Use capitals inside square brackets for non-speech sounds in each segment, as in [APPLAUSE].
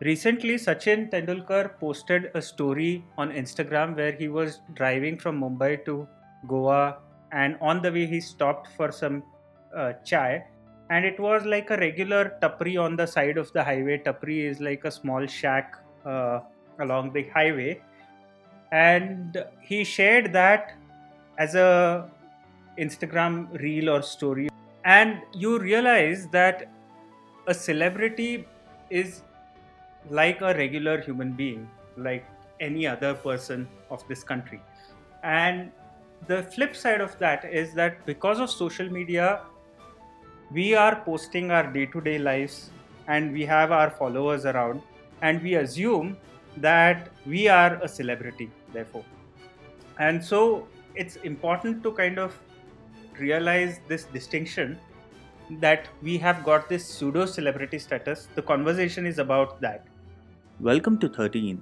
Recently, Sachin Tendulkar posted a story on Instagram where he was driving from Mumbai to Goa, and on the way, he stopped for some uh, chai. And it was like a regular tapri on the side of the highway. Tapri is like a small shack uh, along the highway. And he shared that as a Instagram reel or story. And you realize that a celebrity is like a regular human being, like any other person of this country. And the flip side of that is that because of social media, we are posting our day to day lives and we have our followers around, and we assume that we are a celebrity, therefore. And so it's important to kind of realize this distinction that we have got this pseudo celebrity status. The conversation is about that Welcome to 13.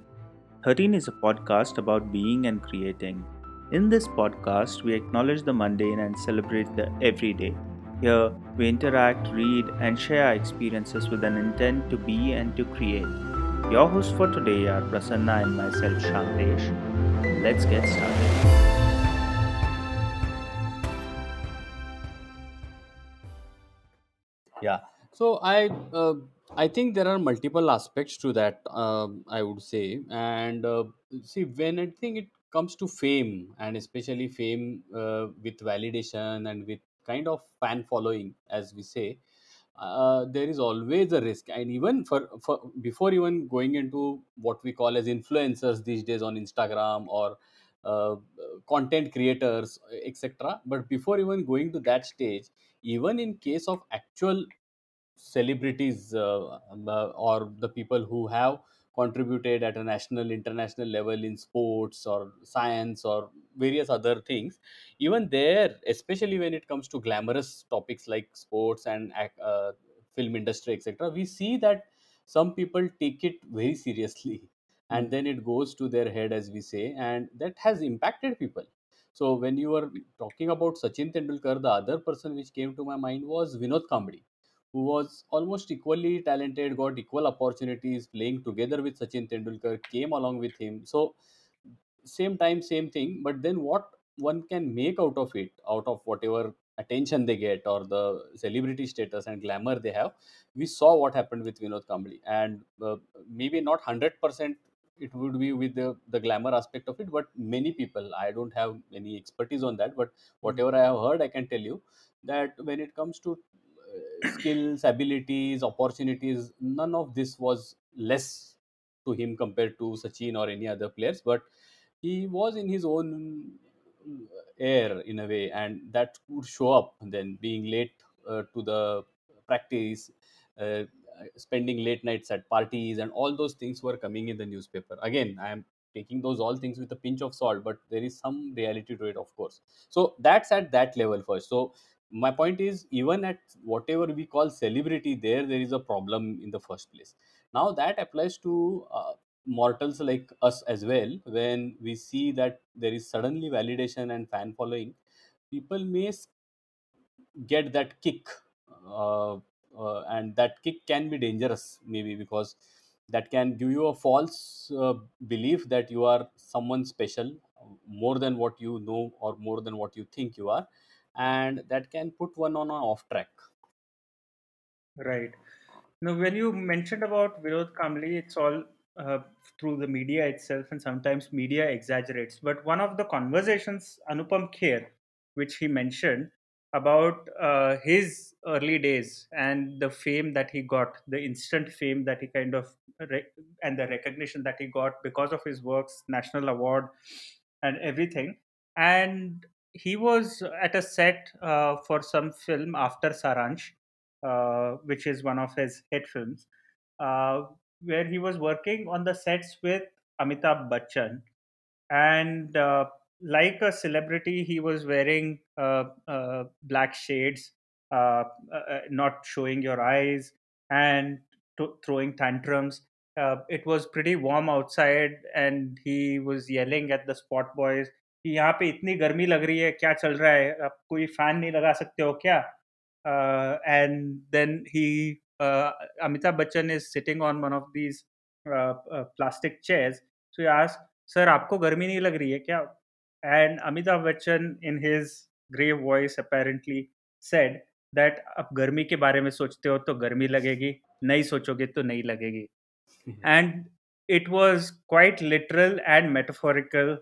13 is a podcast about being and creating. In this podcast, we acknowledge the mundane and celebrate the everyday. Here, we interact, read, and share our experiences with an intent to be and to create. Your hosts for today are Prasanna and myself, Shantesh. Let's get started. Yeah. So I uh, I think there are multiple aspects to that. Um, I would say, and uh, see when I think it comes to fame, and especially fame uh, with validation and with kind of fan following, as we say, uh, there is always a risk. And even for, for before even going into what we call as influencers these days on Instagram or uh, content creators, etc. But before even going to that stage, even in case of actual celebrities uh, um, uh, or the people who have contributed at a national international level in sports or science or various other things even there especially when it comes to glamorous topics like sports and ac- uh, film industry etc we see that some people take it very seriously [LAUGHS] and Mm. then it goes to their head as we say and that has impacted people. So when you were talking about sachin tendulkar the other person which came to my mind was vinod kambli who was almost equally talented, got equal opportunities playing together with Sachin Tendulkar, came along with him. So, same time, same thing. But then, what one can make out of it, out of whatever attention they get or the celebrity status and glamour they have, we saw what happened with Vinod Kambli. And uh, maybe not 100% it would be with the, the glamour aspect of it, but many people, I don't have any expertise on that, but Mm. whatever I have heard, I can tell you that when it comes to skills, abilities, opportunities, none of this was less to him compared to Sachin or any other players. But he was in his own air in a way, and that would show up. Then being late uh, to the practice, uh, spending late nights at parties, and all those things were coming in the newspaper. Again, I am taking those all things with a pinch of salt, but there is some reality to it, of course. So that's at that level first. So my point is even at whatever we call celebrity there there is a problem in the first place. Now that applies to uh, mortals like us as well. When we see that there is suddenly validation and fan following people may get that kick uh, uh, and that kick can be dangerous maybe because that can give you a false uh, belief that you are someone special more than what you know or more than what you think you are and that can put one on a off track Right. Now, when you mentioned about Vinod Kambli, it's all uh, through the media itself, and sometimes media exaggerates. But one of the conversations, Anupam Kher, which he mentioned about uh, his early days and the fame that he got, the instant fame that he kind of, re- and the recognition that he got because of his works, national award, and everything. And he was at a set uh, for some film after Saransh uh, which is one of his hit films, uh, where he was working on the sets with Amitabh Bachchan. And uh, like a celebrity, he was wearing uh, uh, black shades, not showing your eyes, and to- throwing tantrums. It was pretty warm outside, and he was yelling at the spot boys कि यहाँ पे इतनी गर्मी लग रही है क्या चल रहा है? आप कोई फ़ैन नहीं लगा सकते हो क्या? And then he Amitabh Bachchan is sitting on one of these plastic chairs so आज सर आपको गर्मी नहीं लग रही है क्या? And Amitabh Bachchan in his grave voice apparently said that आप गर्मी के बारे में सोचते हो तो गर्मी लगेगी नहीं सोचोगे तो नहीं लगेगी. And it was quite literal and metaphorical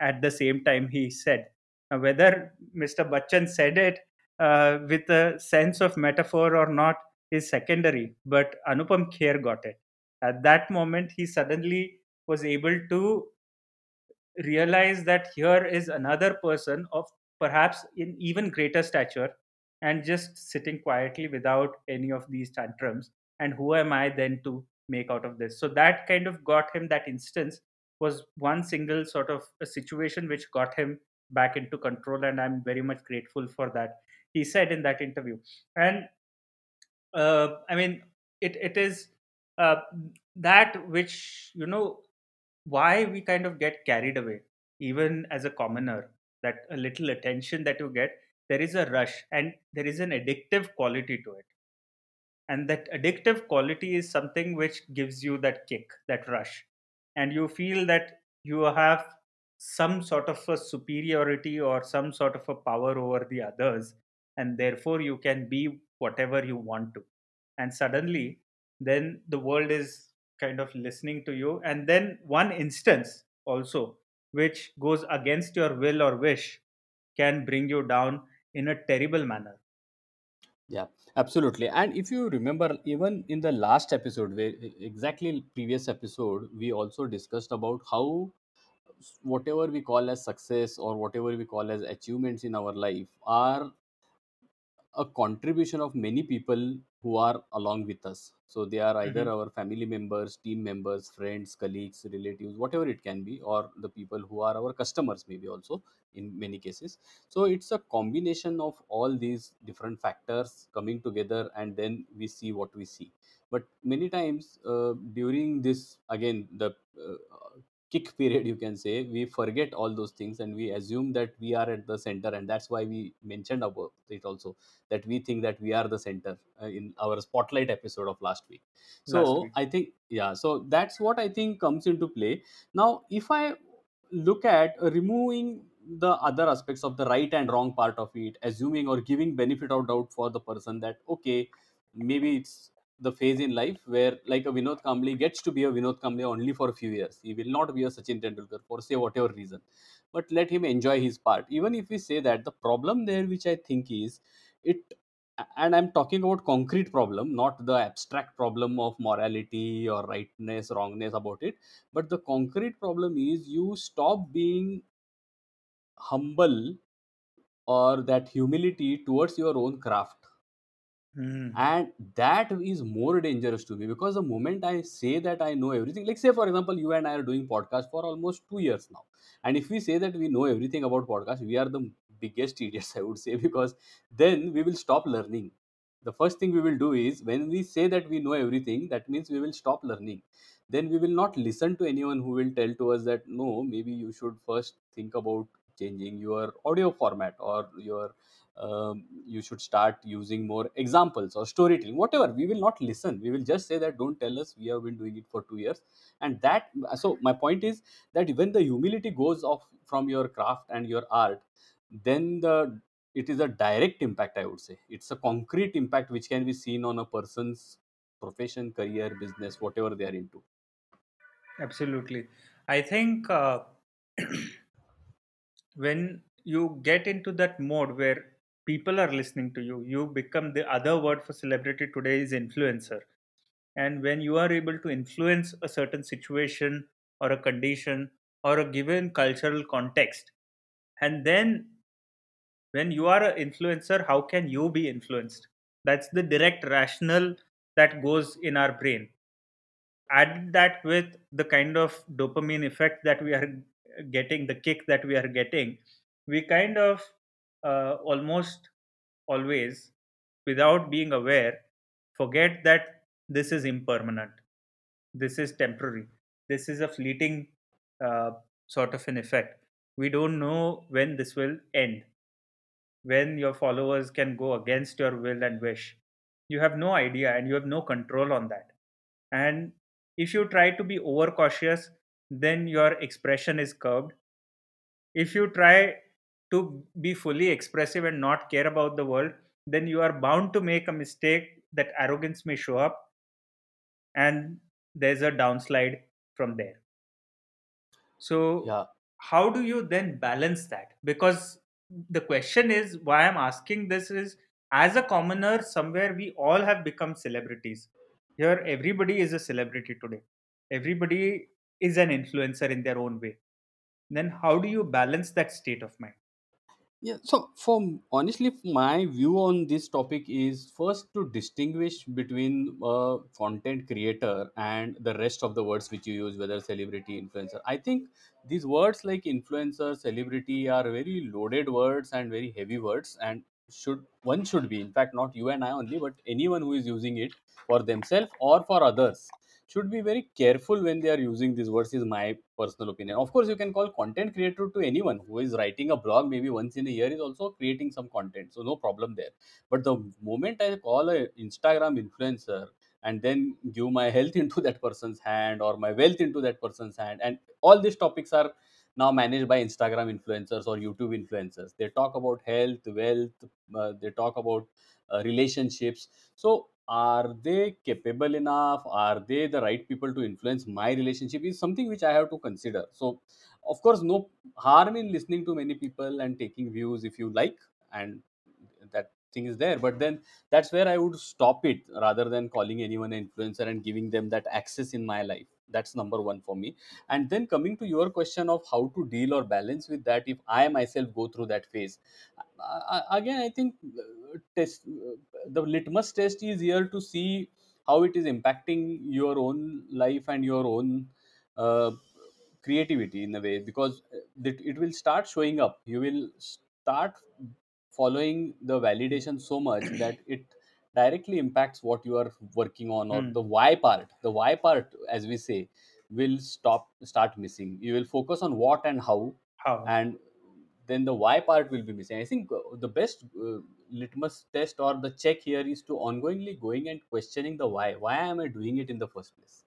at the same time he said. Now, whether Mr. Bachchan said it uh, with a sense of metaphor or not is secondary, but Anupam Kher got it. At that moment, he suddenly was able to realize that here is another person of perhaps in even greater stature and just sitting quietly without any of these tantrums. And who am I then to make out of this? So that kind of got him that instance was one single sort of a situation which got him back into control. And I'm very much grateful for that. He said in that interview. And uh, I mean, it, it is uh, that which, you know, why we kind of get carried away, even as a commoner, that a little attention that you get, there is a rush and there is an addictive quality to it. And that addictive quality is something which gives you that kick, that rush. And you feel that you have some sort of a superiority or some sort of a power over the others. And therefore, you can be whatever you want to. And suddenly, then the world is kind of listening to you. And then, one instance also, which goes against your will or wish, can bring you down in a terrible manner. Yeah, absolutely. And if you remember, even in the last episode, where exactly previous episode, we also discussed about how whatever we call as success or whatever we call as achievements in our life are a contribution of many people who are along with us. So they are either hmm our family members, team members, friends, colleagues, relatives, whatever it can be, or the people who are our customers, maybe also in many cases. So it's a combination of all these different factors coming together, and then we see what we see. But many times uh, during this, again, the uh, kick period, you can say, we forget all those things and we assume that we are at the center, and that's why we mentioned about it also that we think that we are the center uh, in our spotlight episode of last week. Last so week. i think yeah so that's what i think comes into play. Now if i look at removing the other aspects of the right and wrong part of it assuming or giving benefit of doubt for the person that okay maybe it's the phase in life where like a vinod kambli gets to be a vinod kambli only for a few years. He will not be a sachin tendulkar for say whatever reason. But let him enjoy his part. Even if we say that the problem there which i think is it and i'm talking about concrete problem not the abstract problem of morality or rightness wrongness about it but the concrete problem is you stop being humble or that humility towards your own craft hmm. And that is more dangerous to me because the moment i say that i know everything like say for example you and i are doing podcast for almost two years now. And if we say that we know everything about podcast we are the biggest [LAUGHS] idiots i would say because then we will stop learning. The first thing we will do is when we say that we know everything that means we will stop learning. Then we will not listen to anyone who will tell to us that no maybe you should first think about changing your audio format or your um, you should start using more examples or storytelling whatever. We will not listen. We will just say that don't tell us. We have been doing it for two years. And that so my point is that when the humility goes off from your craft and your art then the it is a direct impact i would say. It's a concrete impact which can be seen on a person's profession career business whatever they are into. Absolutely. I think uh, [CLEARS THROAT] when you get into that mode where people are listening to you, you become the other word for celebrity today is influencer. And when you are able to influence a certain situation or a condition or a given cultural context, and then when you are an influencer, how can you be influenced? That's the direct rationale that goes in our brain add that with the kind of dopamine effect that we are getting the kick that we are getting we kind of uh, almost always without being aware forget that this is impermanent. This is temporary. This is a fleeting uh, sort of an effect. We don't know when this will end. When your followers can go against your will and wish. You have no idea and you have no control on that. And If you try to be overcautious, then your expression is curbed. If you try to be fully expressive and not care about the world, then you are bound to make a mistake that arrogance may show up and there's a downslide from there. So, yeah how do you then balance that? Because the question is why I'm asking this is as a commoner, somewhere we all have become celebrities. Here, everybody is a celebrity today, everybody is an influencer in their own way. Then, how do you balance that state of mind? Yeah, so for honestly, my view on this topic is first to distinguish between a content creator and the rest of the words which you use, whether celebrity, influencer. I think these words like influencer, celebrity are very loaded words and very heavy words, and should one should be, in fact, not you and I only, but anyone who is using it for themselves or for others should be very careful when they are using these words is my personal opinion. Of course you can call content creator to anyone who is writing a blog maybe once in a year is also creating some content so no problem there. But the moment i call an instagram influencer and then give my health [LAUGHS] into that person's hand or my wealth into that person's hand and all these topics are now managed by instagram influencers or youtube influencers. They talk about health wealth uh, they talk about uh, relationships. So are they capable enough? Are they the right people to influence my relationship? Is something which i have to consider. So of course no harm in listening to many people and taking views if you like and that thing is there. But then that's where i would stop it rather than calling anyone an influencer and giving them that access in my life that's number one for me. And then coming to your question of how to deal or balance with that if i myself go through that phase uh, uh, again i think uh, test uh, the litmus test is here to see how it is impacting your own life and your own uh, creativity in a way because uh, it, it will start showing up. You will start following the validation so much that it directly impacts what you are working on or Hmm. the why part. The why part as we say will stop start missing. You will focus on what and how How? and then the why part will be missing. I think uh, the best uh, litmus test or the check here is to ongoingly going and questioning the why. Why am i doing it in the first place?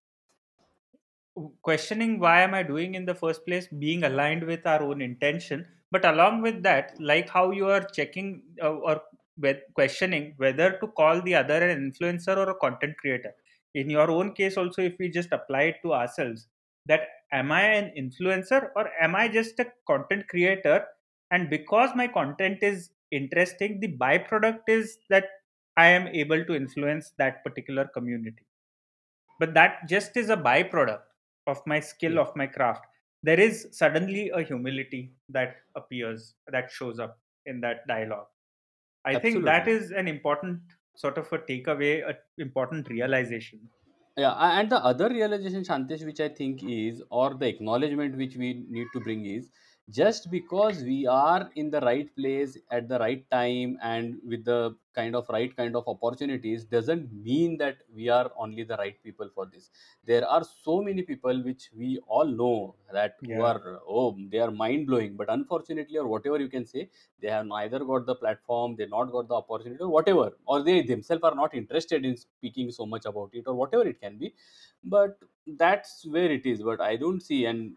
Questioning why am i doing in the first place being aligned with our own intention but along with that like how you are checking uh, or with questioning whether to call the other an influencer or a content creator. In your own case also if we just apply it to ourselves that am i an influencer or am i just a content creator? And because my content is interesting the byproduct is that i am able to influence that particular community. But that just is a byproduct of my skill yeah. of my craft. There is suddenly a humility that appears that shows up in that dialogue i think that is an important sort of a takeaway a important realization. Yeah, and the other realization, Shantesh, which I think is, or the acknowledgement which we need to bring is, just because we are in the right place at the right time and with the kind of right kind of opportunities, doesn't mean that we are only the right people for this. There are so many people which we all know that who yeah are, oh, they are mind blowing, but unfortunately, or whatever you can say, they have neither got the platform, they not got the opportunity, or whatever, or they themselves are not interested in speaking so much about it, or whatever it can be. But that's where it is. But I don't see, and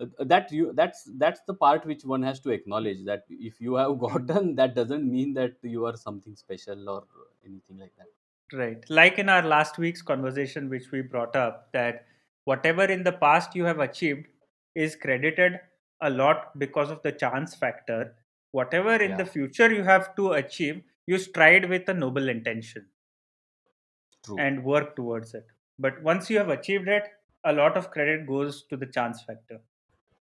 Uh, that you that's that's the part which one has to acknowledge that if you have [LAUGHS] gotten that doesn't mean that you are something special or anything like that. right like in our last week's conversation which we brought up that whatever in the past you have achieved is credited a lot because of the chance factor whatever in the future you have to achieve you stride with a noble intention true. and work towards it. But once you have achieved it, a lot of credit goes to the chance factor.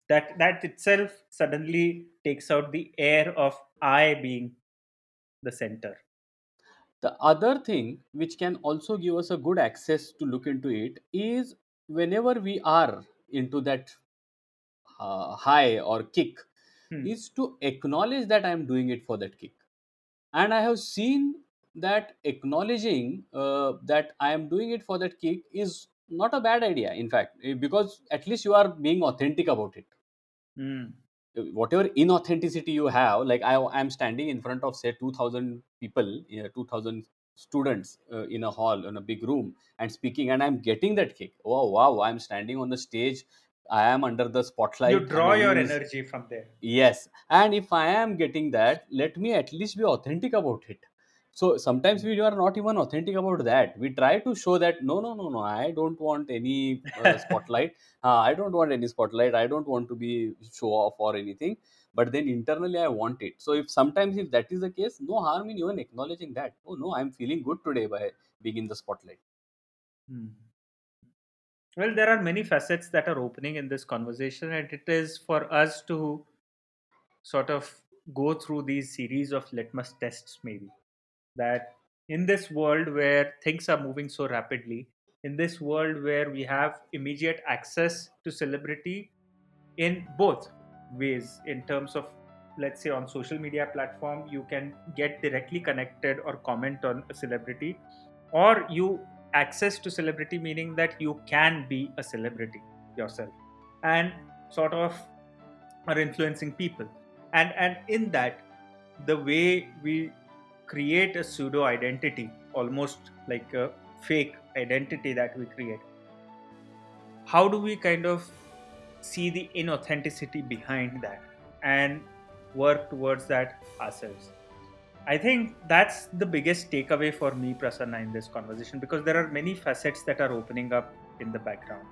That that itself suddenly takes out the air of I being the center. The other thing which can also give us a good access to look into it is whenever we are into that uh, high or kick Hmm. is to acknowledge that I am doing it for that kick. And I have seen that acknowledging uh, that I am doing it for that kick is not a bad idea, in fact, eh, because at least you are being authentic about it. Hmm. Whatever inauthenticity you have, like I am standing in front of, say, 2000 people, yeah, 2000 students uh, in a hall in a big room and speaking and i'm getting that kick. Oh wow i'm standing on the stage. I am under the spotlight. You draw your is- energy from there. Yes. And if i am getting that let me at least be authentic about it so sometimes we are not even authentic about that. We try to show that no no no no i don't want any uh, spotlight. [LAUGHS] Uh, i don't want any spotlight. I don't want to be show off or anything. But then internally i want it. So if sometimes if that is the case no harm in even acknowledging that oh no i'm feeling good today by being in the spotlight. Hmm. Well, there are many facets that are opening in this conversation, and it is for us to sort of go through these series of litmus tests, maybe. That in this world where things are moving so rapidly, in this world where we have immediate access to celebrity in both ways, in terms of let's say on social media platform you can get directly connected or comment on a celebrity or you access to celebrity meaning that you can be a celebrity yourself and sort of are influencing people. And and in that the way we create a pseudo identity almost like a fake identity that we create how do we kind of see the inauthenticity behind that and work towards that ourselves I think that's the biggest takeaway for me, Prasanna, in this conversation because there are many facets that are opening up in the background.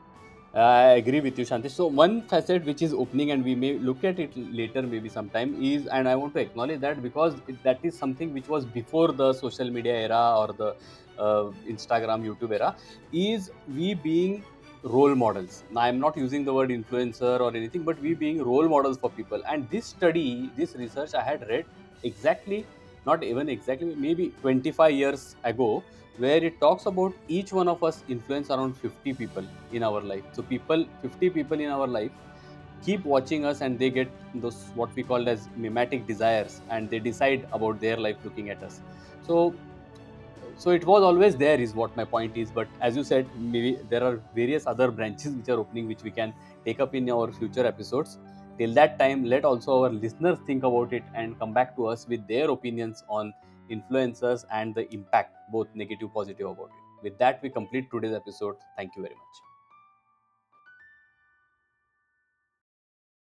I agree with you, Shanti. So one facet which is opening, and we may look at it later, maybe sometime, is, and I want to acknowledge that because it, that is something which was before the social media era or the uh, Instagram, YouTube era, is we being role models. Now I'm not using the word influencer or anything, but we being role models for people. And this study, this research, I had read exactly, not even exactly, maybe 25 years ago, where it talks about each one of us influence around 50 people in our life. So people 50 people in our life keep watching us and they get those what we call as mimetic desires and they decide about their life looking at us. So so it was always there is what my point is but as you said maybe there are various other branches which are opening which we can take up in our future episodes. Till that time let also our listeners think about it and come back to us with their opinions on influencers and the impact both negative positive about it. With that we complete today's episode. Thank you very much